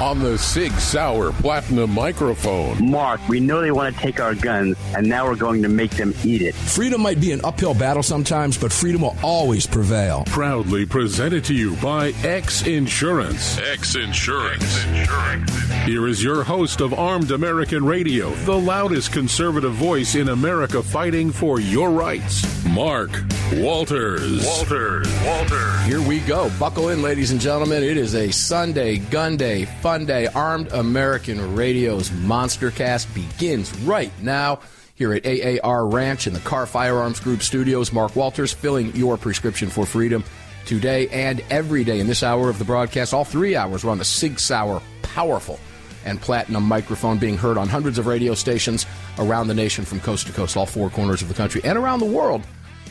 on the Sig Sauer Platinum microphone. Mark, we know they want to take our guns, and now we're going to make them eat it. Freedom might be an uphill battle sometimes, but freedom will always prevail. Proudly presented to you by X Insurance. X Insurance. Here is your host of Armed American Radio, the loudest conservative voice in America fighting for your rights, Mark Walters. Walters. Walters. Here we go. Buckle in, ladies and gentlemen. It is a Sunday, gun day, fun day. Armed American Radio's Monster Cast begins right now here at AAR Ranch in the Kahr Firearms Group studios. Mark Walters filling your prescription for freedom today and every day in this hour of the broadcast. All three hours we're on the Sig Sauer powerful and platinum microphone being heard on hundreds of radio stations around the nation from coast to coast, all four corners of the country and around the world.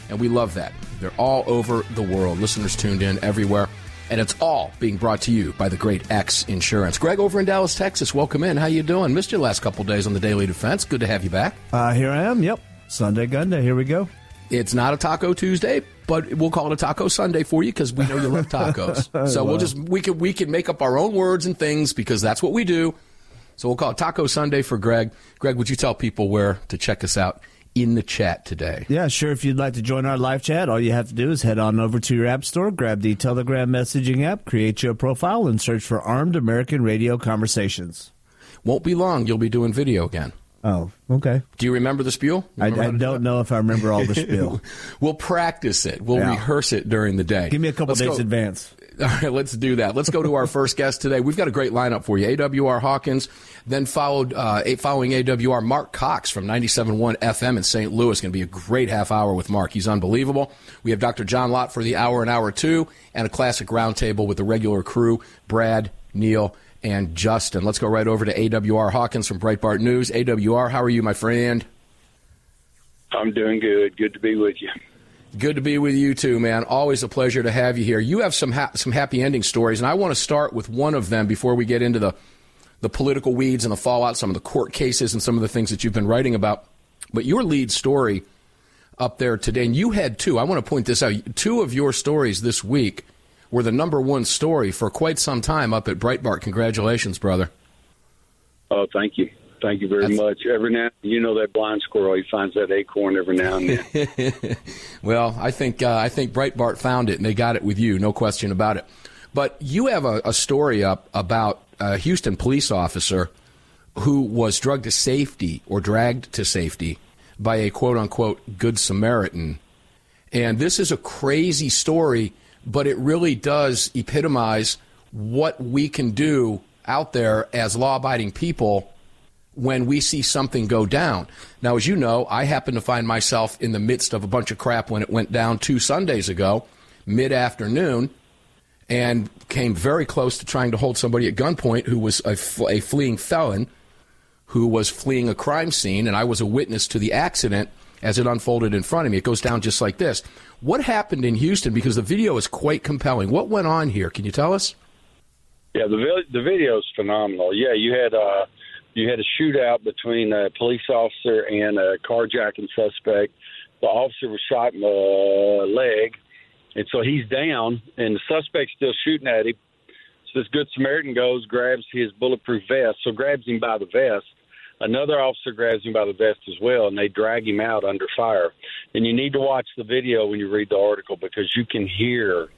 And we love that. They're all over the world. Listeners tuned in everywhere. And it's all being brought to you by the great X Insurance. Greg over in Dallas, Texas, welcome in. How you doing? Missed you last couple days on the Daily Defense. Good to have you back. Uh, here I am. Yep. Sunday Gun Day. Here we go. It's not a Taco Tuesday, but we'll call it a Taco Sunday for you because we know you love tacos. so we'll just we can we can make up our own words and things because that's what we do. So we'll call it Taco Sunday for Greg. Greg, would you tell people where to check us out in the chat today? Yeah, sure. If you'd like to join our live chat, all you have to do is head on over to your app store, grab the Telegram messaging app, create your profile, and search for Armed American Radio Conversations. Won't be long. You'll be doing video again. Oh, okay. Do you remember the spiel? You I, I do don't know if I remember all the spiel. we'll practice it. We'll Yeah. rehearse it during the day. Give me a couple Let's days go. advance. All right, let's do that. Let's go to our first guest today. We've got a great lineup for you. AWR Hawkins, then followed uh, following AWR, Marc Cox from 97.1 FM in St. Louis. Going to be a great half hour with Mark. He's unbelievable. We have Dr. John Lott for the hour and hour two, and a classic roundtable with the regular crew, Brad, Neil, and Justin. Let's go right over to AWR Hawkins from Breitbart News. AWR, how are you, my friend? I'm doing good. Good to be with you. Good to be with you too, man. Always a pleasure to have you here. You have some ha- some happy ending stories, and I want to start with one of them before we get into the the political weeds and the fallout, some of the court cases, and some of the things that you've been writing about. But your lead story up there today, and you had two. I want to point this out. Two of your stories this week were the number one story for quite some time up at Breitbart. Congratulations, brother. Oh, thank you. Thank you very That's- much. Every now, you know that blind squirrel. He finds that acorn every now and then. Well, I think uh, I think Breitbart found it, and they got it with you, no question about it. But you have a, a story up about a Houston police officer who was drugged to safety or dragged to safety by a quote unquote good Samaritan. And this is a crazy story, but it really does epitomize what we can do out there as law abiding people when we see something go down. Now, as you know, I happen to find myself in the midst of a bunch of crap when it went down two Sundays ago, mid afternoon, and came very close to trying to hold somebody at gunpoint who was a, fl- a fleeing felon who was fleeing a crime scene, and I was a witness to the accident as it unfolded in front of me. It goes down just like this. What happened in Houston? Because the video is quite compelling. What went on here? Can you tell us? yeah, the the video is phenomenal. Yeah, you had uh, you had a shootout between a police officer and a carjacking suspect. The officer was shot in the leg, and so he's down, and the suspect's still shooting at him. So this good Samaritan goes, grabs his bulletproof vest, so grabs him by the vest. Another officer grabs him by the vest as well, and they drag him out under fire. And you need to watch the video when you read the article because you can hear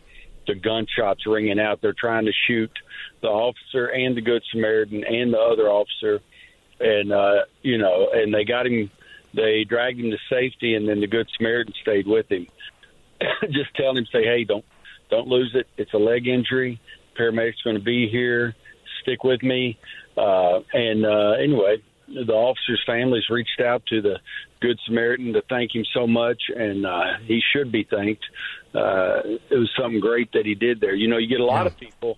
the gunshots ringing out. They're trying to shoot the officer and the good Samaritan and the other officer, and uh, you know, and they got him. They dragged him to safety, and then the good Samaritan stayed with him. Just telling him, say, hey, don't don't lose it. It's a leg injury. Paramedics going to be here. Stick with me. Uh, and uh, anyway, the officers' families reached out to the Good Samaritan to thank him so much, and uh, he should be thanked. Uh, it was something great that he did there. You know, you get a lot Yeah. of people,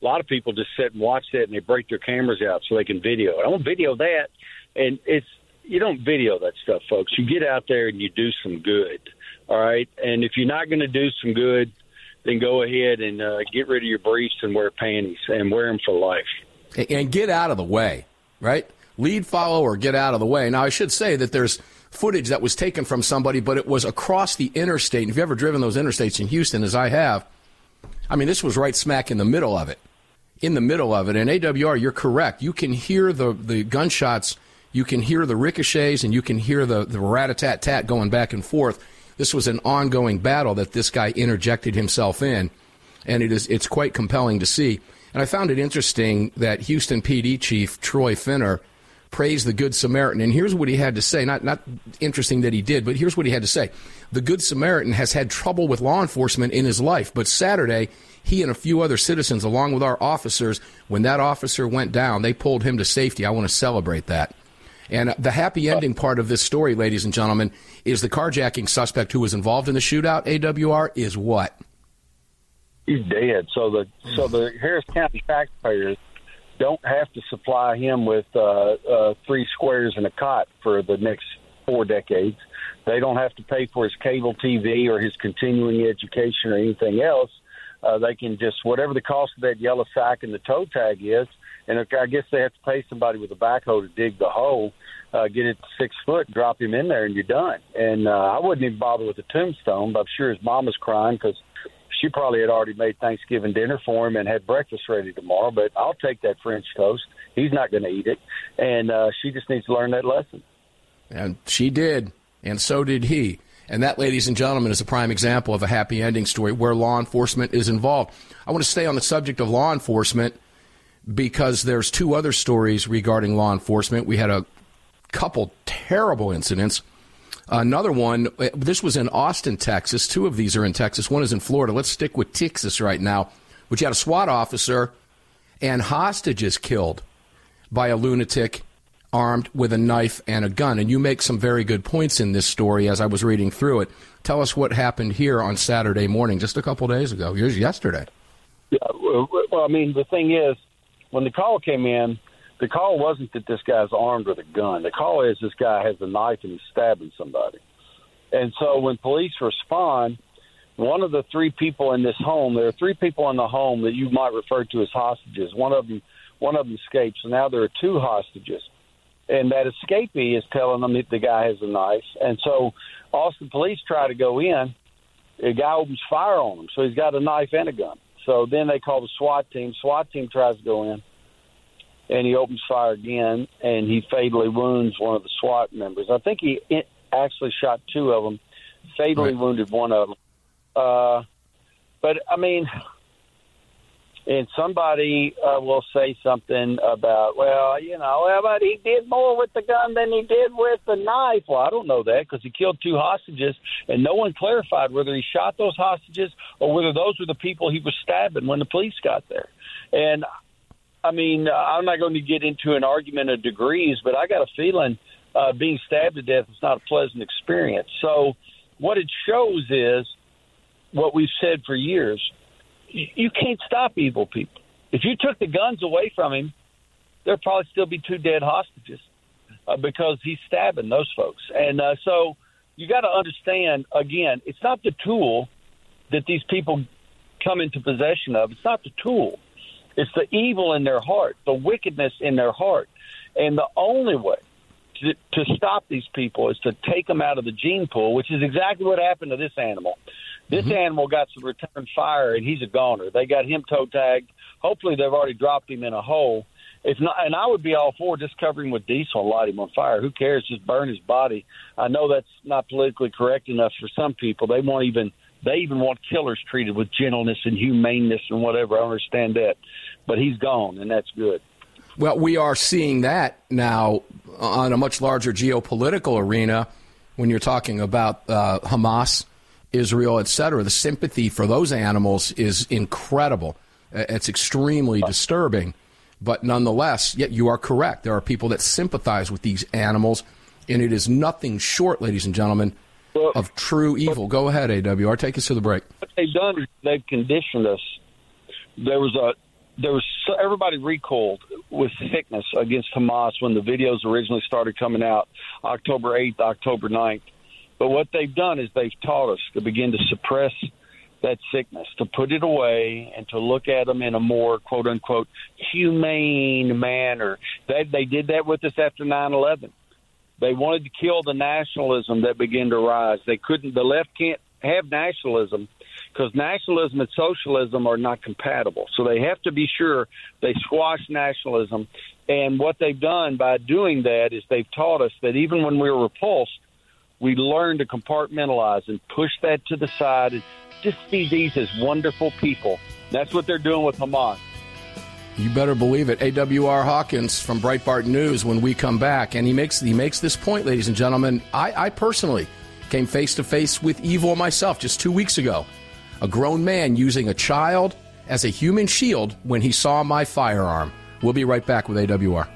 a lot of people just sit and watch that, and they break their cameras out so they can video it. I don't video that, and it's you don't video that stuff, folks. You get out there and you do some good. All right, and if you're not going to do some good, then go ahead and uh, get rid of your briefs and wear panties and wear them for life. and get out of the way, right? Lead, follow, or get out of the way. Now, I should say that there's footage that was taken from somebody, but it was across the interstate. And if you've ever driven those interstates in Houston, as I have, I mean, this was right smack in the middle of it. In the middle of it. And AWR, you're correct. You can hear the, the gunshots, you can hear the ricochets, and you can hear the, the rat a tat tat going back and forth. This was an ongoing battle that this guy interjected himself in and it is it's quite compelling to see. And I found it interesting that Houston PD Chief Troy Finner praised the Good Samaritan, and here's what he had to say. Not not interesting that he did, but here's what he had to say. The Good Samaritan has had trouble with law enforcement in his life, but Saturday he and a few other citizens, along with our officers, when that officer went down, they pulled him to safety. I want to celebrate that. And the happy ending part of this story, ladies and gentlemen, is the carjacking suspect who was involved in the shootout. AWR is what? He's dead. So the so the Harris County taxpayers don't have to supply him with uh, uh, three squares and a cot for the next four decades. They don't have to pay for his cable TV or his continuing education or anything else. Uh, they can just whatever the cost of that yellow sack and the toe tag is, and I guess they have to pay somebody with a backhoe to dig the hole, uh, get it six foot, drop him in there, and you're done. And uh, I wouldn't even bother with a tombstone, but I'm sure his mom was crying because she probably had already made Thanksgiving dinner for him and had breakfast ready tomorrow. But I'll take that French toast. He's not going to eat it, and uh, she just needs to learn that lesson. And she did, and so did he. And that, ladies and gentlemen, is a prime example of a happy ending story where law enforcement is involved. I want to stay on the subject of law enforcement because there's two other stories regarding law enforcement. We had a couple terrible incidents. Another one, uh, this was in Austin, Texas. Two of these are in Texas. One is in Florida. Let's stick with Texas right now, which had a SWAT officer and hostages killed by a lunatic armed with a knife and a gun. And you make some very good points in this story as I was reading through it. Tell us what happened here on Saturday morning, just a couple days ago. Yesterday. Yeah, well, I mean, the thing is, when the call came in, the call wasn't that this guy's armed with a gun. The call is this guy has a knife and he's stabbing somebody. And so when police respond, one of the three people in this home, there are three people in the home that you might refer to as hostages. One of them, one of them escaped. So now there are two hostages, and that escapee is telling them that the guy has a knife. And so Austin police try to go in. The guy opens fire on him, so he's got a knife and a gun. So then they call the SWAT team. SWAT team tries to go in, and he opens fire again, and he fatally wounds one of the SWAT members. I think he actually shot two of them, fatally Right. wounded one of them. Uh, but I mean, and somebody uh, will say something about, well, you know, well, but he did more with the gun than he did with the knife. Well, I don't know that because he killed two hostages, and no one clarified whether he shot those hostages or whether those were the people he was stabbing when the police got there. And I mean, I'm not going to get into an argument of degrees, but I got a feeling uh, being stabbed to death is not a pleasant experience. So, what it shows is what we've said for years you can't stop evil people. If you took the guns away from him, there'd probably still be two dead hostages uh, because he's stabbing those folks. And uh, so you got to understand again, it's not the tool that these people come into possession of. It's not the tool. It's the evil in their heart, the wickedness in their heart. And the only way to, to stop these people is to take them out of the gene pool, which is exactly what happened to this animal. This mm-hmm. animal got some return fire, and he's a goner. They got him toe tagged. Hopefully, they've already dropped him in a hole. If not, and I would be all for just covering with diesel and light him on fire. Who cares? Just burn his body. I know that's not politically correct enough for some people. They want even they even want killers treated with gentleness and humaneness and whatever. I understand that, but he's gone, and that's good. Well, we are seeing that now on a much larger geopolitical arena when you're talking about uh, Hamas, Israel, et cetera. The sympathy for those animals is incredible. Uh, It's extremely disturbing. But nonetheless, yet you are correct. There are people that sympathize with these animals, and it is nothing short, ladies and gentlemen, Well, of true evil. Go ahead, AWR. Take us to the break. what they've done is they've conditioned us. There was a there was so, everybody recoiled with sickness against Hamas when the videos originally started coming out October 8th, October 9th. But what they've done is they've taught us to begin to suppress that sickness, to put it away, and to look at them in a more quote unquote humane manner. They they did that with us after 9/11. They wanted to kill the nationalism that began to rise. They couldn't. The left can't have nationalism because nationalism and socialism are not compatible. So they have to be sure they squash nationalism. And what they've done by doing that is they've taught us that even when we're repulsed, we learn to compartmentalize and push that to the side and just see these as wonderful people. That's what they're doing with Hamas. You better believe it. AWR Hawkins from Breitbart News when we come back. And he makes he makes this point, ladies and gentlemen. I, I personally came face to face with evil myself just two weeks ago. A grown man using a child as a human shield when he saw my firearm. We'll be right back with AWR.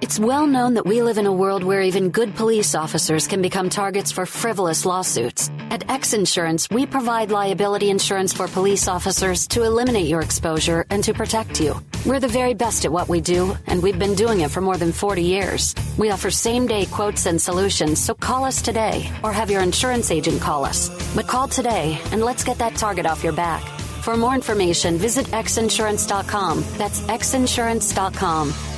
It's well known that we live in a world where even good police officers can become targets for frivolous lawsuits. At X Insurance, we provide liability insurance for police officers to eliminate your exposure and to protect you. We're the very best at what we do, and we've been doing it for more than 40 years. We offer same day quotes and solutions, so call us today or have your insurance agent call us. But call today and let's get that target off your back. For more information, visit xinsurance.com. That's xinsurance.com.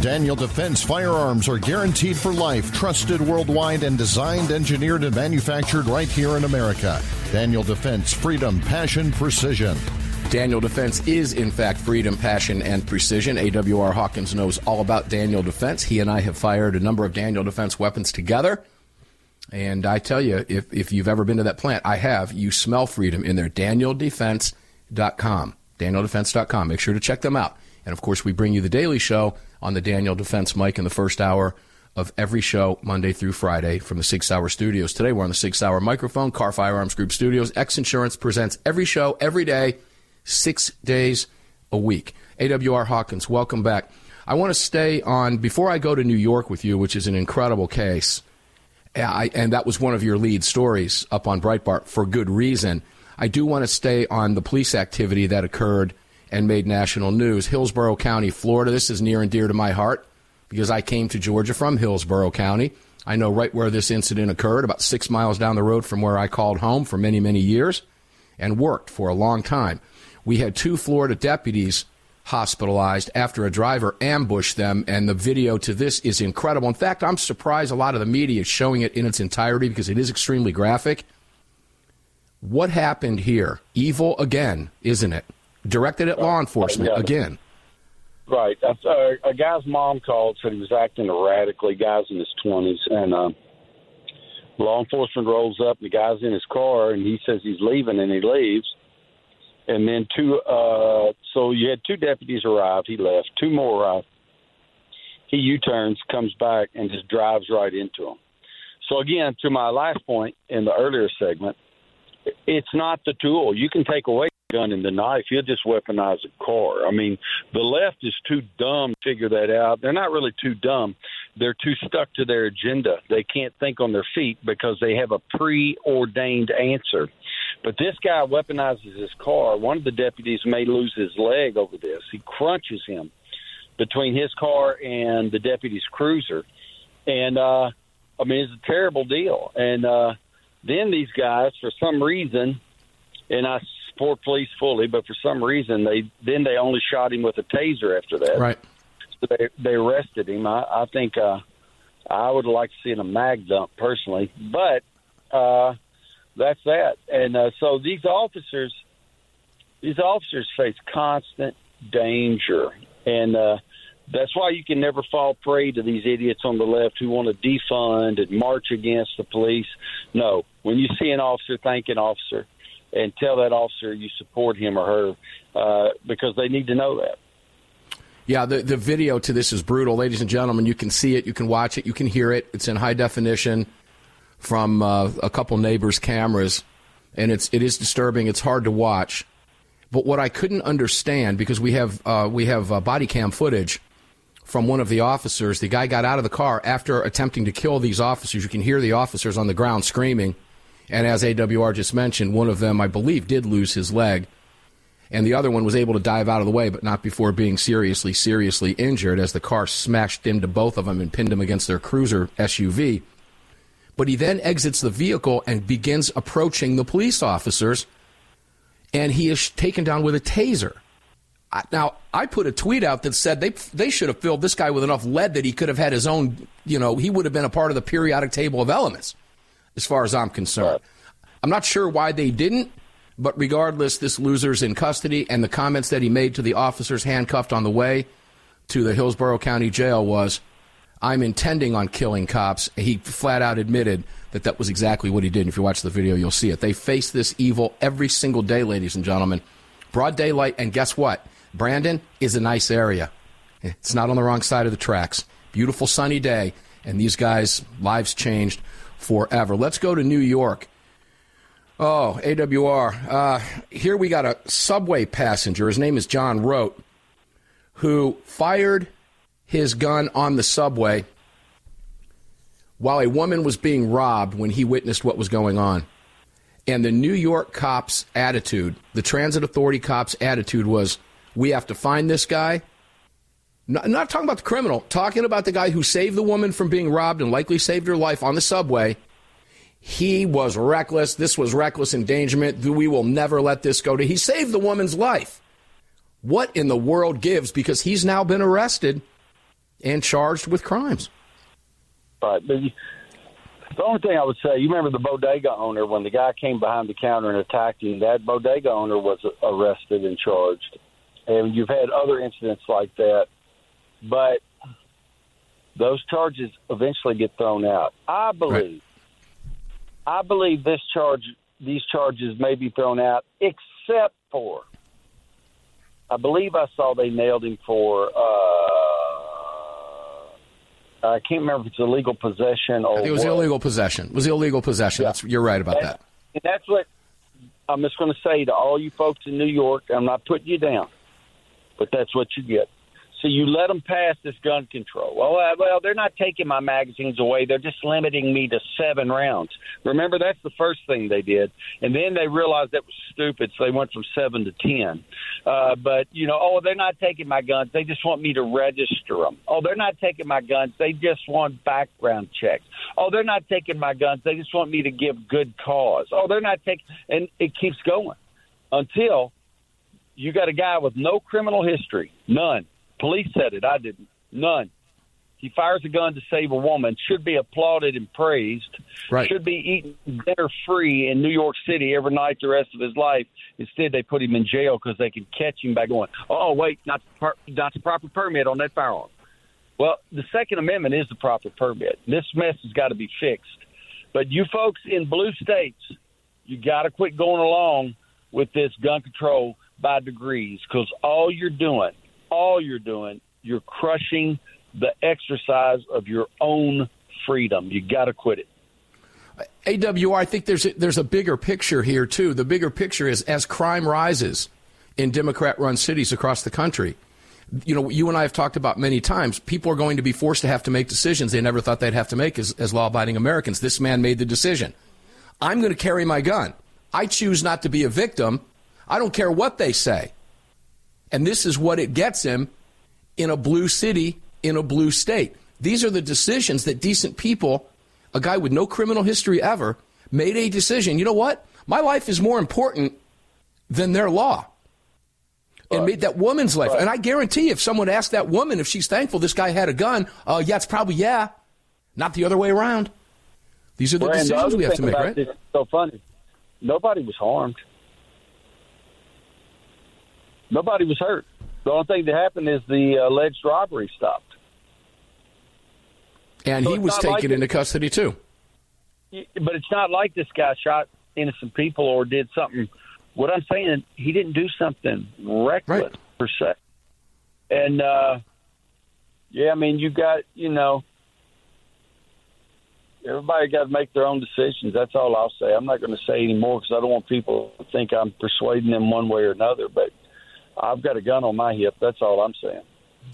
Daniel Defense firearms are guaranteed for life, trusted worldwide, and designed, engineered, and manufactured right here in America. Daniel Defense, freedom, passion, precision. Daniel Defense is, in fact, freedom, passion, and precision. AWR Hawkins knows all about Daniel Defense. He and I have fired a number of Daniel Defense weapons together. And I tell you, if, if you've ever been to that plant, I have, you smell freedom in there. DanielDefense.com. DanielDefense.com. Make sure to check them out. And of course, we bring you the daily show on the Daniel Defense mic in the first hour of every show, Monday through Friday, from the Sig Sauer Studios. Today, we're on the Sig Sauer microphone, Kahr Firearms Group Studios. X Insurance presents every show, every day, six days a week. AWR Hawkins, welcome back. I want to stay on, before I go to New York with you, which is an incredible case, I, and that was one of your lead stories up on Breitbart for good reason. I do want to stay on the police activity that occurred and made national news. Hillsborough County, Florida. This is near and dear to my heart because I came to Georgia from Hillsborough County. I know right where this incident occurred, about six miles down the road from where I called home for many, many years and worked for a long time. We had two Florida deputies hospitalized after a driver ambushed them, and the video to this is incredible. In fact, I'm surprised a lot of the media is showing it in its entirety because it is extremely graphic. What happened here? Evil again, isn't it? Directed at law enforcement again. Right. Uh, a guy's mom called, said he was acting erratically. Guy's in his twenties, and uh, law enforcement rolls up. The guy's in his car, and he says he's leaving, and he leaves. And then two. Uh, so you had two deputies arrive. He left. Two more arrive. He U-turns, comes back, and just drives right into him. So again, to my last point in the earlier segment, it's not the tool. You can take away the gun and the knife, You'll just weaponize a car. I mean, the left is too dumb to figure that out. They're not really too dumb. They're too stuck to their agenda. They can't think on their feet because they have a preordained answer. But this guy weaponizes his car. One of the deputies may lose his leg over this. He crunches him between his car and the deputy's cruiser. And uh I mean it's a terrible deal. And uh then these guys for some reason and I support police fully, but for some reason they then they only shot him with a taser after that. Right. So they they arrested him. I, I think uh, I would like to see a mag dump personally, but uh, that's that. And uh, so these officers, these officers face constant danger, and uh, that's why you can never fall prey to these idiots on the left who want to defund and march against the police. No, when you see an officer, thank an officer and tell that officer you support him or her uh, because they need to know that. Yeah, the, the video to this is brutal. Ladies and gentlemen, you can see it, you can watch it, you can hear it. It's in high definition from uh, a couple neighbors' cameras, and it's, it is disturbing. It's hard to watch. But what I couldn't understand, because we have, uh, we have uh, body cam footage from one of the officers, the guy got out of the car after attempting to kill these officers. You can hear the officers on the ground screaming and as AWR just mentioned, one of them, I believe, did lose his leg. And the other one was able to dive out of the way, but not before being seriously, seriously injured as the car smashed into both of them and pinned them against their cruiser SUV. But he then exits the vehicle and begins approaching the police officers, and he is taken down with a taser. Now, I put a tweet out that said they they should have filled this guy with enough lead that he could have had his own, you know, he would have been a part of the periodic table of elements as far as I'm concerned. I'm not sure why they didn't, but regardless, this loser's in custody, and the comments that he made to the officers handcuffed on the way to the Hillsborough County Jail was, I'm intending on killing cops. He flat out admitted that that was exactly what he did. And if you watch the video, you'll see it. They face this evil every single day, ladies and gentlemen. Broad daylight, and guess what? Brandon is a nice area. It's not on the wrong side of the tracks. Beautiful sunny day, and these guys' lives changed forever. Let's go to New York. Oh, AWR. Uh, here we got a subway passenger. His name is John Rote, who fired his gun on the subway while a woman was being robbed when he witnessed what was going on. And the New York cops' attitude, the transit authority cops' attitude was we have to find this guy. Not, not talking about the criminal, talking about the guy who saved the woman from being robbed and likely saved her life on the subway. He was reckless. This was reckless endangerment. We will never let this go to. He saved the woman's life. What in the world gives? Because he's now been arrested and charged with crimes. Right. But the only thing I would say, you remember the bodega owner when the guy came behind the counter and attacked him. That bodega owner was arrested and charged, and you've had other incidents like that. But those charges eventually get thrown out. I believe. Right. I believe this charge, these charges may be thrown out, except for. I believe I saw they nailed him for. Uh, I can't remember if it's illegal possession or. it was what. illegal possession. It was illegal possession. Yeah. That's you're right about that. And that's what I'm just going to say to all you folks in New York. I'm not putting you down, but that's what you get. So you let them pass this gun control. Well, uh, well, they're not taking my magazines away. They're just limiting me to seven rounds. Remember, that's the first thing they did, and then they realized that was stupid, so they went from seven to ten. Uh, but you know, oh, they're not taking my guns. They just want me to register them. Oh, they're not taking my guns. They just want background checks. Oh, they're not taking my guns. They just want me to give good cause. Oh, they're not taking, and it keeps going until you got a guy with no criminal history, none Police said it. I didn't. None. He fires a gun to save a woman. Should be applauded and praised. Right. Should be eating dinner free in New York City every night the rest of his life. Instead, they put him in jail because they can catch him by going, "Oh, wait, not the, not the proper permit on that firearm." Well, the Second Amendment is the proper permit. This mess has got to be fixed. But you folks in blue states, you got to quit going along with this gun control by degrees because all you're doing all you're doing, you're crushing the exercise of your own freedom. You got to quit it. AWR, I think there's a, there's a bigger picture here too. The bigger picture is as crime rises in Democrat-run cities across the country. You know, you and I have talked about many times. People are going to be forced to have to make decisions they never thought they'd have to make as, as law-abiding Americans. This man made the decision. I'm going to carry my gun. I choose not to be a victim. I don't care what they say. And this is what it gets him in a blue city, in a blue state. These are the decisions that decent people, a guy with no criminal history ever, made a decision. You know what? My life is more important than their law. And made that woman's life. And I guarantee if someone asked that woman if she's thankful this guy had a gun, uh, yeah, it's probably yeah. Not the other way around. These are the decisions the we have to make, right? This, so funny. Nobody was harmed. Nobody was hurt. The only thing that happened is the alleged robbery stopped. And so he was taken like into custody too. But it's not like this guy shot innocent people or did something. What I'm saying, he didn't do something reckless right. per se. And uh, yeah, I mean, you got you know, everybody got to make their own decisions. That's all I'll say. I'm not going to say any more because I don't want people to think I'm persuading them one way or another. But I've got a gun on my hip. That's all I'm saying.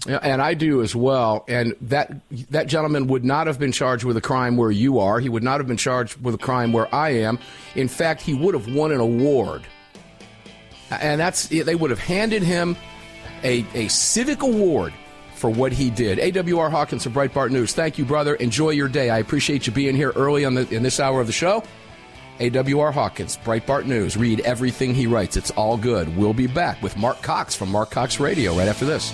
And I do as well. And that that gentleman would not have been charged with a crime where you are. He would not have been charged with a crime where I am. In fact, he would have won an award. And that's they would have handed him a, a civic award for what he did. AWR Hawkins of Breitbart News. Thank you, brother. Enjoy your day. I appreciate you being here early on the, in this hour of the show. AWR Hawkins, Breitbart News. Read everything he writes. It's all good. We'll be back with Marc Cox from Marc Cox Radio right after this.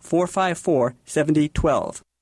454 7012.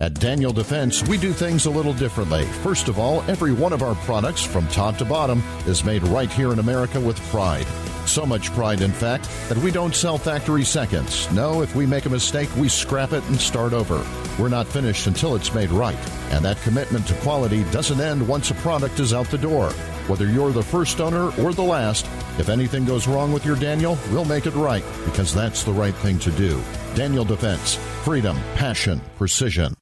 At Daniel Defense, we do things a little differently. First of all, every one of our products, from top to bottom, is made right here in America with pride. So much pride, in fact, that we don't sell factory seconds. No, if we make a mistake, we scrap it and start over. We're not finished until it's made right. And that commitment to quality doesn't end once a product is out the door. Whether you're the first owner or the last, if anything goes wrong with your Daniel, we'll make it right because that's the right thing to do. Daniel Defense. Freedom, passion, precision.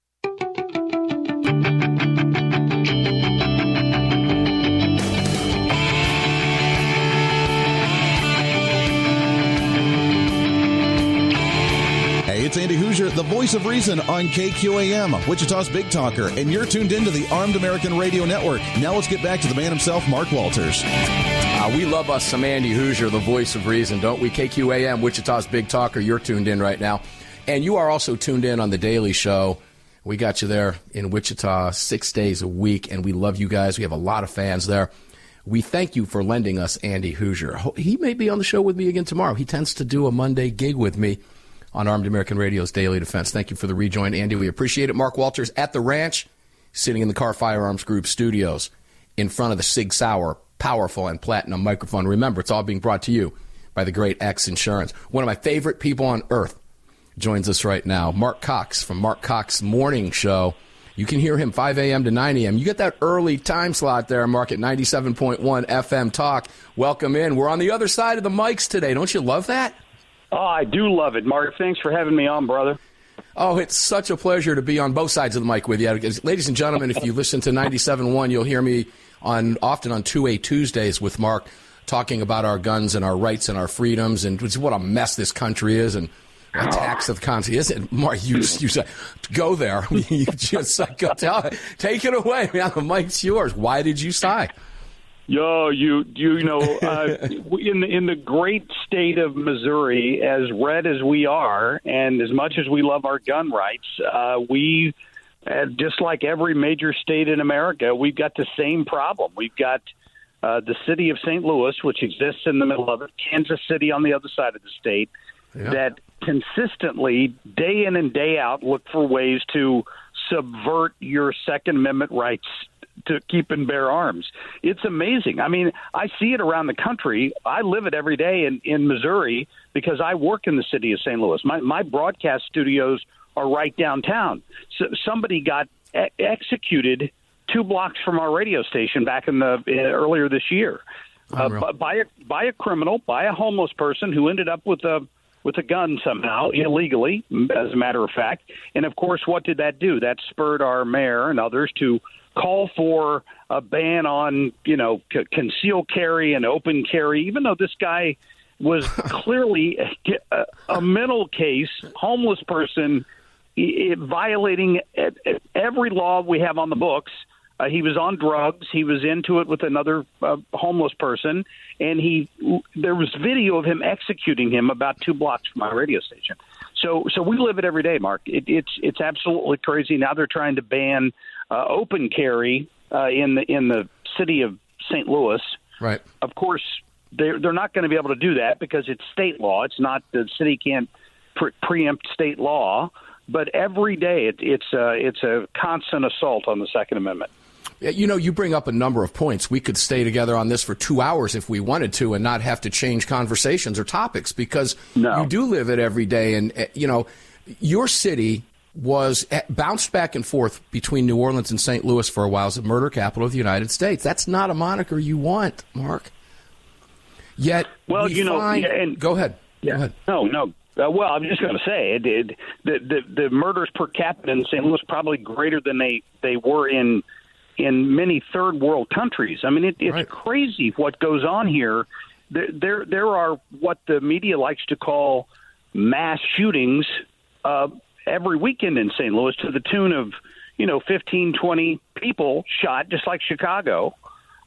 It's Andy Hooser, the voice of reason on KQAM, Wichita's Big Talker, and you're tuned into the Armed American Radio Network. Now let's get back to the man himself, Mark Walters. Uh, we love us some Andy Hooser, the voice of reason, don't we? KQAM, Wichita's Big Talker. You're tuned in right now. And you are also tuned in on The Daily Show. We got you there in Wichita six days a week, and we love you guys. We have a lot of fans there. We thank you for lending us Andy Hooser. He may be on the show with me again tomorrow. He tends to do a Monday gig with me on Armed American Radio's Daily Defense. Thank you for the rejoin, Andy. We appreciate it. Mark Walters at the ranch, sitting in the Kahr Firearms Group studios in front of the Sig Sauer powerful and platinum microphone. Remember, it's all being brought to you by the great X Insurance. One of my favorite people on earth joins us right now. Marc Cox from Marc Cox Morning Show. You can hear him 5 a.m. to 9 a.m. You get that early time slot there, Mark, at 97.1 FM Talk. Welcome in. We're on the other side of the mics today. Don't you love that? Oh, I do love it, Mark. Thanks for having me on, brother. Oh, it's such a pleasure to be on both sides of the mic with you. Ladies and gentlemen, if you listen to 97.1, you'll hear me on often on 2A Tuesdays with Mark talking about our guns and our rights and our freedoms and what a mess this country is and attacks of country. Isn't Mark? You you say go there. you just go tell take it away. Man, the mic's yours. Why did you sigh? Yo, you you know, uh, in the in the great state of Missouri, as red as we are, and as much as we love our gun rights, uh, we uh, just like every major state in America, we've got the same problem. We've got uh, the city of St. Louis, which exists in the middle of it, Kansas City on the other side of the state, yeah. that consistently, day in and day out, look for ways to subvert your Second Amendment rights to keep and bear arms. It's amazing. I mean, I see it around the country. I live it every day in, in Missouri because I work in the city of St. Louis. My, my broadcast studios are right downtown. So somebody got e- executed two blocks from our radio station back in the uh, earlier this year uh, by a by a criminal, by a homeless person who ended up with a with a gun somehow illegally, as a matter of fact. And of course, what did that do? That spurred our mayor and others to call for a ban on you know c- concealed carry and open carry, even though this guy was clearly a, a mental case, homeless person, violating every law we have on the books. Uh, he was on drugs. He was into it with another uh, homeless person, and he there was video of him executing him about two blocks from my radio station. So, so we live it every day, Mark. It, it's it's absolutely crazy. Now they're trying to ban uh, open carry uh, in the in the city of St. Louis. Right. Of course, they're they're not going to be able to do that because it's state law. It's not the city can't pre- preempt state law. But every day, it, it's a, it's a constant assault on the Second Amendment. You know, you bring up a number of points. We could stay together on this for two hours if we wanted to and not have to change conversations or topics because no. you do live it every day. And, eh, you know, your city was eh, bounced back and forth between New Orleans and St. Louis for a while as the murder capital of the United States. That's not a moniker you want, Mark. Yet, well, we you know, find, yeah, and, go ahead. Yeah. Go ahead. No, no. Uh, well, I'm just going to say it, it, the, the the murders per capita in St. Louis probably greater than they they were in in many third world countries. I mean, it, it's right. crazy what goes on here. There, there there are what the media likes to call mass shootings uh, every weekend in St. Louis to the tune of you know 15, 20 people shot, just like Chicago.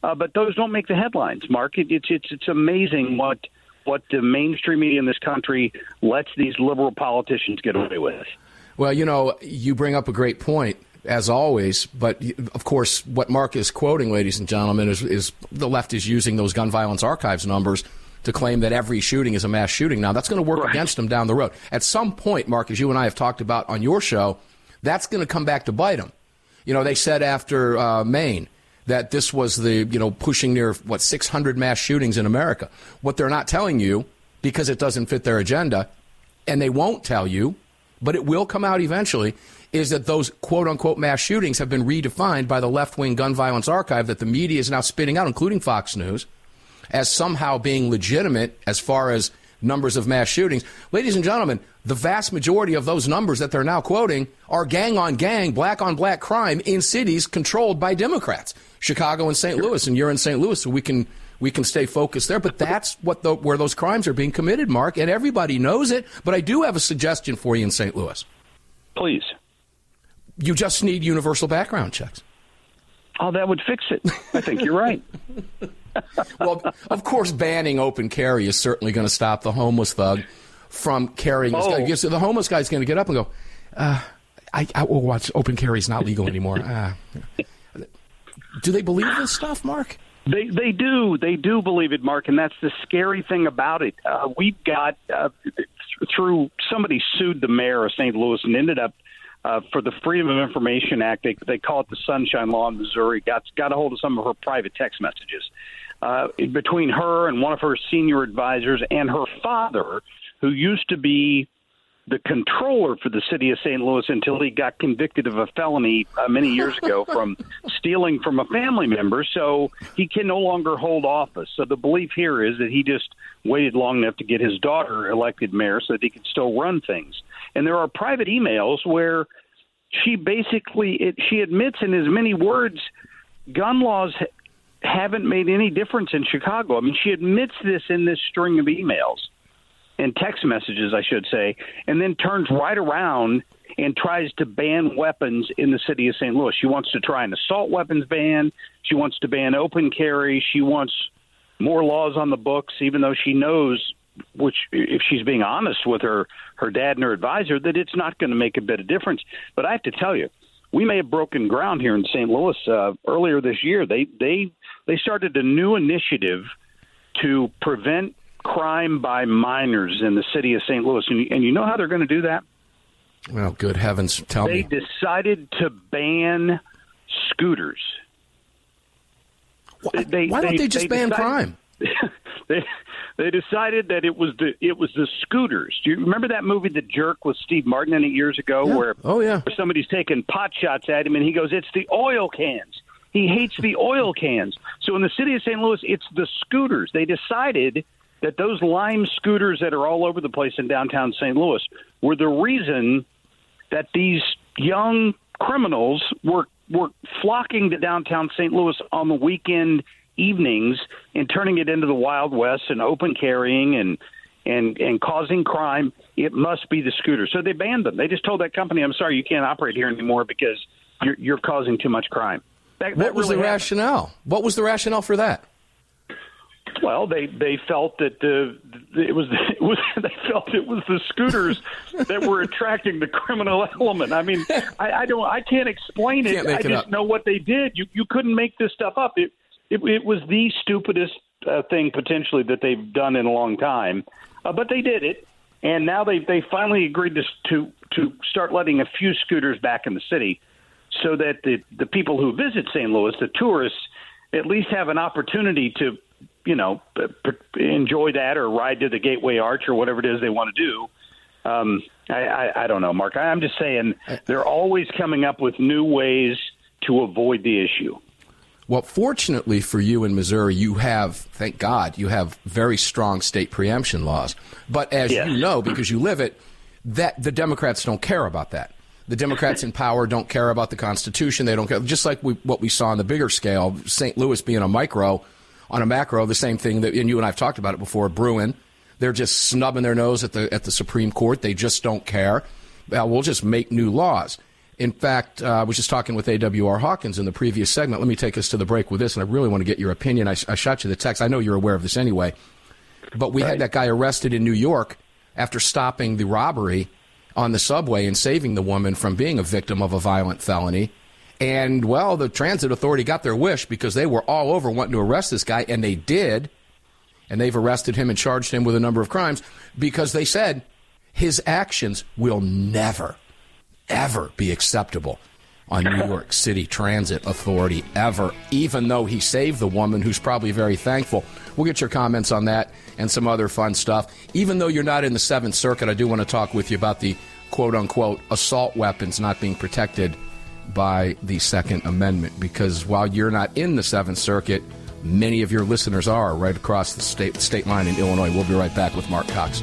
Uh, but those don't make the headlines, Mark. It, it's it's it's amazing what what the mainstream media in this country lets these liberal politicians get away with. Well, you know, you bring up a great point, as always, but of course, what Mark is quoting, ladies and gentlemen, is, is the left is using those gun violence archives numbers to claim that every shooting is a mass shooting. Now, that's going to work right. against them down the road. At some point, Mark, as you and I have talked about on your show, that's going to come back to bite them. You know, they said after uh, Maine, that this was the, you know, pushing near, what, 600 mass shootings in America. What they're not telling you, because it doesn't fit their agenda, and they won't tell you, but it will come out eventually, is that those quote unquote mass shootings have been redefined by the left wing gun violence archive that the media is now spitting out, including Fox News, as somehow being legitimate as far as numbers of mass shootings. Ladies and gentlemen, the vast majority of those numbers that they're now quoting are gang on gang, black on black crime in cities controlled by Democrats. Chicago and St. Louis, and you're in St. Louis, so we can we can stay focused there. But that's what the, where those crimes are being committed, Mark, and everybody knows it. But I do have a suggestion for you in St. Louis. Please. You just need universal background checks. Oh, that would fix it. I think you're right. well, of course, banning open carry is certainly going to stop the homeless thug from carrying his Oh. gun. So the homeless guy's going to get up and go, uh, I, I will watch open carry is not legal anymore. Uh, do they believe this stuff, Mark? They they do they do believe it, Mark, and that's the scary thing about it. Uh, we've got uh, through somebody sued the mayor of St. Louis and ended up uh, for the Freedom of Information Act. They they call it the Sunshine Law in Missouri. Got got a hold of some of her private text messages uh, between her and one of her senior advisors and her father, who used to be the controller for the city of St. Louis until he got convicted of a felony uh, many years ago from stealing from a family member. So he can no longer hold office. So the belief here is that he just waited long enough to get his daughter elected mayor so that he could still run things. And there are private emails where she basically it, she admits in as many words gun laws haven't made any difference in Chicago. I mean, she admits this in this string of emails and text messages, I should say, and then turns right around and tries to ban weapons in the city of St. Louis. She wants to try an assault weapons ban. She wants to ban open carry. She wants more laws on the books, even though she knows, which if she's being honest with her her dad and her advisor, that it's not going to make a bit of difference. But I have to tell you, we may have broken ground here in St. Louis uh, earlier this year. They they they started a new initiative to prevent crime by minors in the city of St. Louis. And, and you know how they're going to do that? Well, good heavens, tell they me. They decided to ban scooters. Why, they, why don't they, they just ban decided, crime? they they decided that it was the it was the scooters. Do you remember that movie, The Jerk, with Steve Martin in it years ago, yeah. where oh yeah, where somebody's taking pot shots at him, and he goes, "It's the oil cans." He hates the oil cans. So in the city of St. Louis, it's the scooters. They decided that those lime scooters that are all over the place in downtown St. Louis were the reason that these young criminals were were flocking to downtown St. Louis on the weekend evenings and turning it into the Wild West and open carrying and and and causing crime. It must be the scooters. So they banned them. They just told that company, "I'm sorry, you can't operate here anymore because you're, you're causing too much crime." That, what that was really the happened. rationale? What was the rationale for that? Well, they they felt that the it was it was they felt it was the scooters that were attracting the criminal element. I mean, I, I don't I can't explain it. Can't I just up. know what they did. You you couldn't make this stuff up. It it, it was the stupidest uh, thing potentially that they've done in a long time, uh, but they did it, and now they they finally agreed to to to start letting a few scooters back in the city, so that the the people who visit St. Louis, the tourists, at least have an opportunity to you know, enjoy that or ride to the Gateway Arch or whatever it is they want to do. Um, I, I, I don't know, Mark. I'm just saying they're always coming up with new ways to avoid the issue. Well, fortunately for you in Missouri, you have, thank God, you have very strong state preemption laws. But as yes. you know, because you live it, that the Democrats don't care about that. The Democrats in power don't care about the Constitution. They don't care. Just like we, what we saw on the bigger scale, St. Louis being a micro, on a macro, the same thing that, and you and I have talked about it before, Bruen. They're just snubbing their nose at the, at the Supreme Court. They just don't care. Well, we'll just make new laws. In fact, uh, I was just talking with A.W.R. Hawkins in the previous segment. Let me take us to the break with this, and I really want to get your opinion. I, I shot you the text. I know you're aware of this anyway. But we right. had that guy arrested in New York after stopping the robbery on the subway and saving the woman from being a victim of a violent felony. And, well, the transit authority got their wish because they were all over wanting to arrest this guy, and they did. And they've arrested him and charged him with a number of crimes because they said his actions will never, ever be acceptable on New York City Transit Authority ever, even though he saved the woman who's probably very thankful. We'll get your comments on that and some other fun stuff. Even though you're not in the Seventh Circuit, I do want to talk with you about the quote unquote assault weapons not being protected by the Second Amendment because while you're not in the Seventh Circuit, many of your listeners are right across the state, state line in Illinois. We'll be right back with Marc Cox.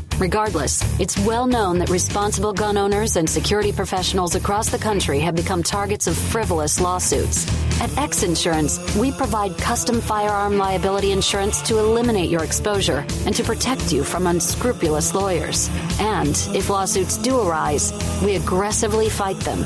Regardless, it's well known that responsible gun owners and security professionals across the country have become targets of frivolous lawsuits. At X Insurance, we provide custom firearm liability insurance to eliminate your exposure and to protect you from unscrupulous lawyers. And if lawsuits do arise, we aggressively fight them.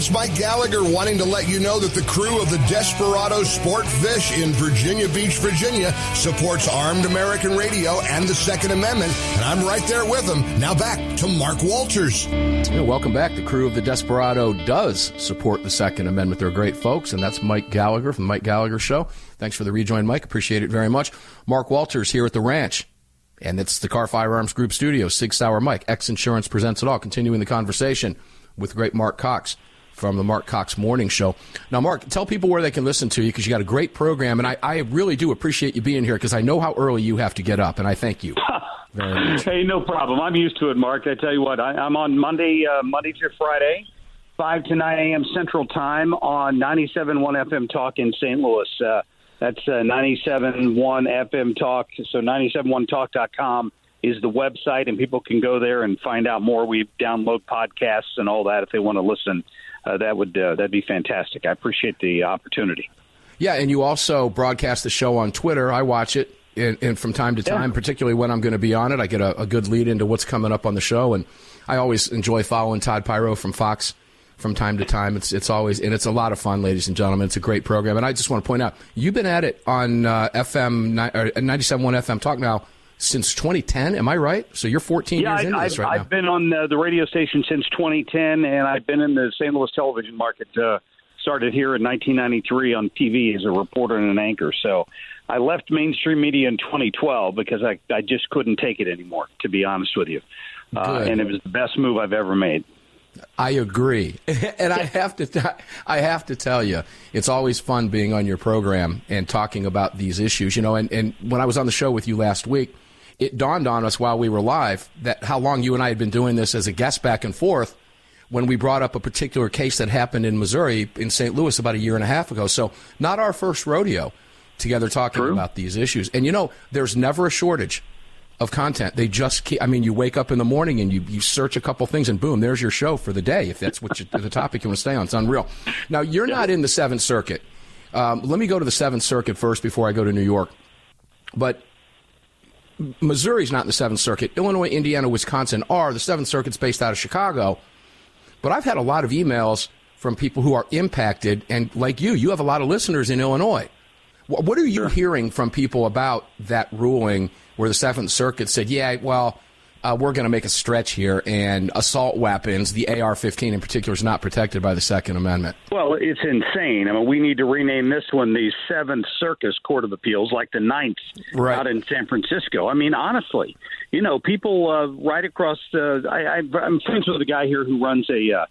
It's Mike Gallagher wanting to let you know that the crew of the Desperado Sport Fish in Virginia Beach, Virginia supports Armed American Radio and the Second Amendment, and I'm right there with them. Now back to Mark Walters. Yeah, welcome back. The crew of the Desperado does support the Second Amendment. They're great folks, and that's Mike Gallagher from the Mike Gallagher Show. Thanks for the rejoin, Mike. Appreciate it very much. Mark Walters here at the ranch. And it's the Kahr Firearms Group studio, Sig Sauer Mike. X Insurance presents it all. Continuing the conversation with great Marc Cox from the Marc Cox Morning Show. Now, Mark, tell people where they can listen to you because you got a great program, and I, I really do appreciate you being here because I know how early you have to get up, and I thank you. Hey, no problem. I'm used to it, Mark. I tell you what, I, I'm on Monday, uh, Monday through Friday, 5 to 9 a.m. Central Time on 97.1 FM Talk in St. Louis. Uh, that's uh, 97.1 FM Talk. So 97.1talk.com is the website, and people can go there and find out more. We download podcasts and all that if they want to listen. Uh, that would uh, that'd be fantastic. I appreciate the opportunity. Yeah, and you also broadcast the show on Twitter. I watch it, and, and from time to time, yeah. particularly when I'm going to be on it, I get a, a, good lead into what's coming up on the show, and I always enjoy following Todd Piro from Fox from time to time. It's it's always and it's a lot of fun, ladies and gentlemen. It's a great program, and I just want to point out you've been at it on uh, FM ninety seven one FM Talk now since 2010. Am I right? So you're 14 yeah, years into I, this right now. I've now. been on the, the, radio station since 2010, and I've been in the St. Louis television market uh, started here in 1993 on TV as a reporter and an anchor. So I left mainstream media in 2012 because I, I just couldn't take it anymore, to be honest with you. Uh, and it was the best move I've ever made. I agree, and I have to t- I have to tell you, it's always fun being on your program and talking about these issues. You know, and, and when I was on the show with you last week, it dawned on us while we were live that how long you and I had been doing this as a guest back and forth when we brought up a particular case that happened in Missouri in St. Louis about a year and a half ago. So not our first rodeo together talking True. about these issues. And you know, there's never a shortage of content. They just keep, I mean, you wake up in the morning and you, you search a couple things and boom, there's your show for the day. If that's what you, the topic you want to stay on, it's unreal. Now, you're not in the Seventh Circuit. Um, let me go to the Seventh Circuit first before I go to New York. But Missouri's not in the Seventh Circuit. Illinois, Indiana, Wisconsin are. The Seventh Circuit's based out of Chicago. But I've had a lot of emails from people who are impacted, and like you, you have a lot of listeners in Illinois. What are you sure. hearing from people about that ruling where the Seventh Circuit said, yeah, well, uh, we're going to make a stretch here, and assault weapons, the AR 15 in particular, is not protected by the Second Amendment? Well, it's insane. I mean, we need to rename this one the Seventh Circus Court of Appeals, like the Ninth right. out in San Francisco. I mean, honestly, you know, people uh, right across the. I, I, I'm friends with a guy here who runs a. Uh,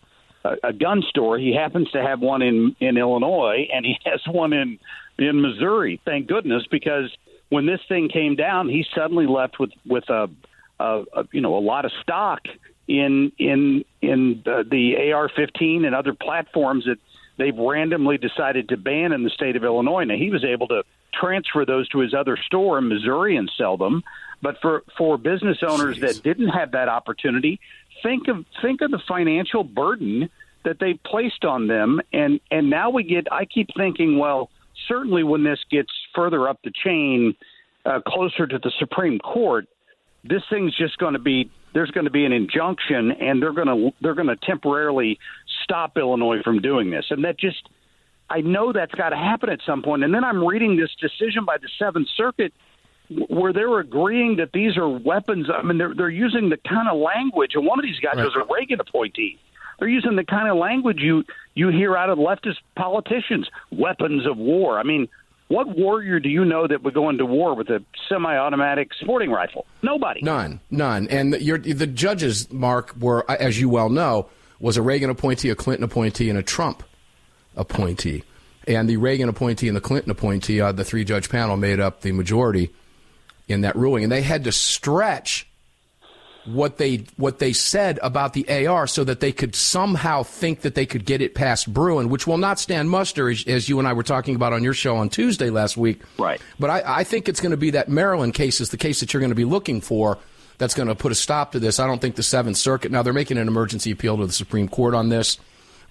a, a gun store. He happens to have one in in Illinois, and he has one in in Missouri. Thank goodness, because when this thing came down, he suddenly left with with a, a you know a lot of stock in in in the, the AR-15 and other platforms that they've randomly decided to ban in the state of Illinois. Now he was able to transfer those to his other store in Missouri and sell them. But for for business owners Jeez. that didn't have that opportunity, think of think of the financial burden that they placed on them, and and now we get. I keep thinking, well, certainly when this gets further up the chain, uh, closer to the Supreme Court, this thing's just going to be there's going to be an injunction, and they're going to they're going to temporarily stop Illinois from doing this, and that just I know that's got to happen at some point. And then I'm reading this decision by the Seventh Circuit where they're agreeing that these are weapons. I mean, they're they're using the kind of language, and one of these guys right. was a Reagan appointee. They're using the kind of language you you hear out of leftist politicians, weapons of war. I mean, what warrior do you know that would go into war with a semi-automatic sporting rifle? Nobody. None, none. And the judges, Mark, were, as you well know, was a Reagan appointee, a Clinton appointee, and a Trump appointee. And the Reagan appointee and the Clinton appointee, uh, the three-judge panel, made up the majority in that ruling, and they had to stretch what they what they said about the AR so that they could somehow think that they could get it past Bruen, which will not stand muster, as, as you and I were talking about on your show on Tuesday last week. Right. But I, I think it's going to be that Maryland case is the case that you're going to be looking for. That's going to put a stop to this. I don't think the Seventh Circuit. Now they're making an emergency appeal to the Supreme Court on this,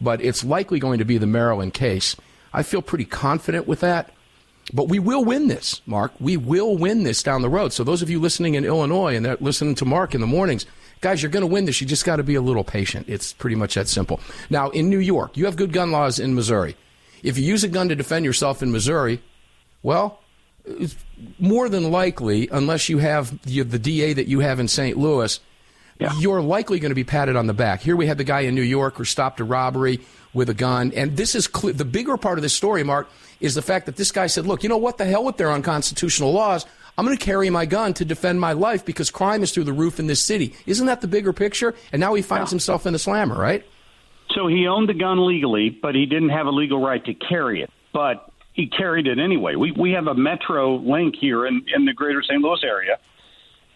but it's likely going to be the Maryland case. I feel pretty confident with that. But we will win this, Mark. We will win this down the road. So those of you listening in Illinois and they're listening to Mark in the mornings, guys, you're going to win this. You just got to be a little patient. It's pretty much that simple. Now, in New York, you have good gun laws in Missouri. If you use a gun to defend yourself in Missouri, well, more than likely, unless you have the, the DA that you have in St. Louis, yeah. you're likely going to be patted on the back. Here we had the guy in New York who stopped a robbery with a gun. And this is clear. The bigger part of this story, Mark, is the fact that this guy said, look, you know what? The hell with their unconstitutional laws. I'm going to carry my gun to defend my life because crime is through the roof in this city. Isn't that the bigger picture? And now he finds yeah. himself in the slammer, right? So he owned the gun legally, but he didn't have a legal right to carry it. But he carried it anyway. We we have a MetroLink here in, in the greater St. Louis area.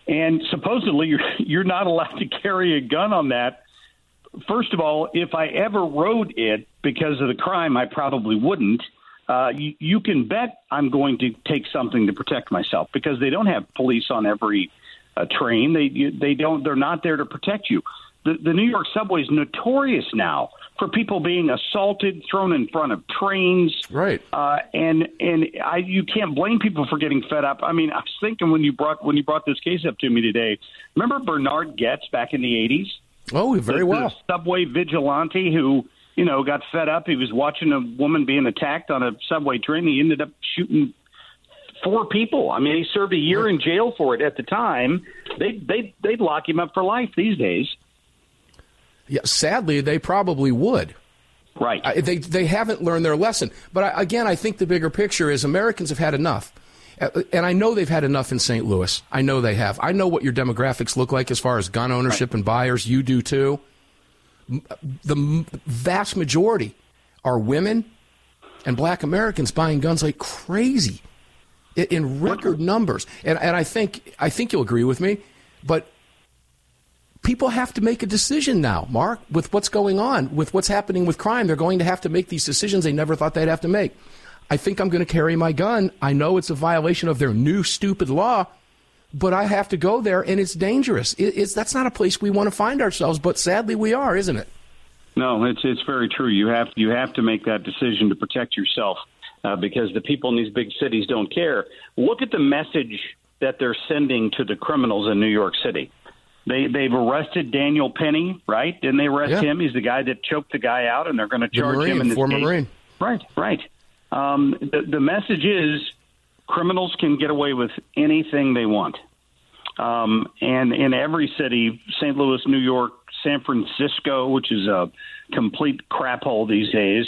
And supposedly you're you're not allowed to carry a gun on that first of all, if I ever rode it because of the crime, I probably wouldn't. Uh, you, you can bet I'm going to take something to protect myself because they don't have police on every uh, train. They you, they don't. They're not there to protect you. The, the New York subway is notorious now for people being assaulted, thrown in front of trains. Right. Uh, and and I you can't blame people for getting fed up. I mean, I was thinking when you brought when you brought this case up to me today. Remember Bernhard Goetz back in the '80s? Oh, very the, well. The subway vigilante who, you know, got fed up. He was watching a woman being attacked on a subway train. He ended up shooting four people. I mean, he served a year in jail for it at the time. They they they'd lock him up for life these days. Yeah, sadly, they probably would. Right. I, they they haven't learned their lesson. But I, again, I think the bigger picture is Americans have had enough. Uh, and I know they've had enough in St. Louis. I know they have. I know what your demographics look like as far as gun ownership right. and buyers. You do too. The vast majority are women and black Americans buying guns like crazy in record numbers. And, and I think I think you'll agree with me, but people have to make a decision now, Mark, with what's going on, with what's happening with crime. They're going to have to make these decisions they never thought they'd have to make. I think I'm going to carry my gun. I know it's a violation of their new stupid law, but I have to go there, and it's dangerous. It, it's that's not a place we want to find ourselves, but sadly we are, isn't it? No, it's it's very true. You have you have to make that decision to protect yourself uh, because the people in these big cities don't care. Look at the message that they're sending to the criminals in New York City. They they've arrested Daniel Penny, right? Didn't they arrest yeah. him? He's the guy that choked the guy out, and they're going to charge Marine, him in this former case. Marine. Right, right. Um, the, the message is criminals can get away with anything they want. Um, and in every city, St. Louis, New York, San Francisco, which is a complete crap hole these days,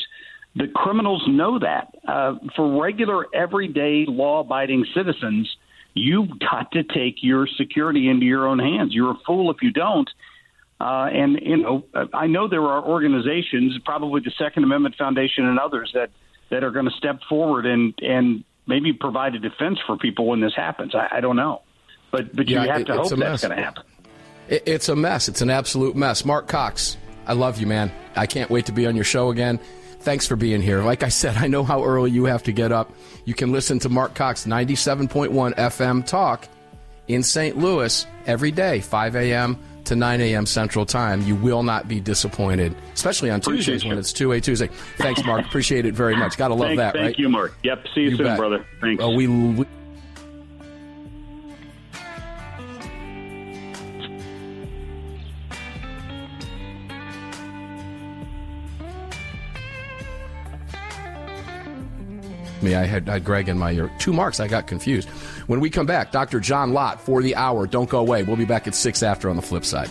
the criminals know that. Uh, for regular, everyday, law abiding citizens, you've got to take your security into your own hands. You're a fool if you don't. Uh, and, you know, I know there are organizations, probably the Second Amendment Foundation and others, that that are going to step forward and and maybe provide a defense for people when this happens. I, I don't know, but but you yeah, have it, to hope that's going to happen. It, it's a mess. It's an absolute mess. Marc Cox, I love you, man. I can't wait to be on your show again. Thanks for being here. Like I said, I know how early you have to get up. You can listen to Marc Cox 97.1 FM Talk in St. Louis every day, 5 a.m to 9 a.m. Central Time. You will not be disappointed, especially on Appreciate Tuesdays you. when it's 2 a Tuesday. Thanks, Mark. Appreciate it very much. Got to love thank, that, thank right? Thank you, Mark. Yep. See you, you soon, bet. brother. Thanks. Uh, we, we me. I had, I had Greg in my ear. Two marks. I got confused. When we come back, Dr. John Lott for the hour. Don't go away. We'll be back at 6 after on the flip side.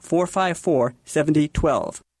454 7012.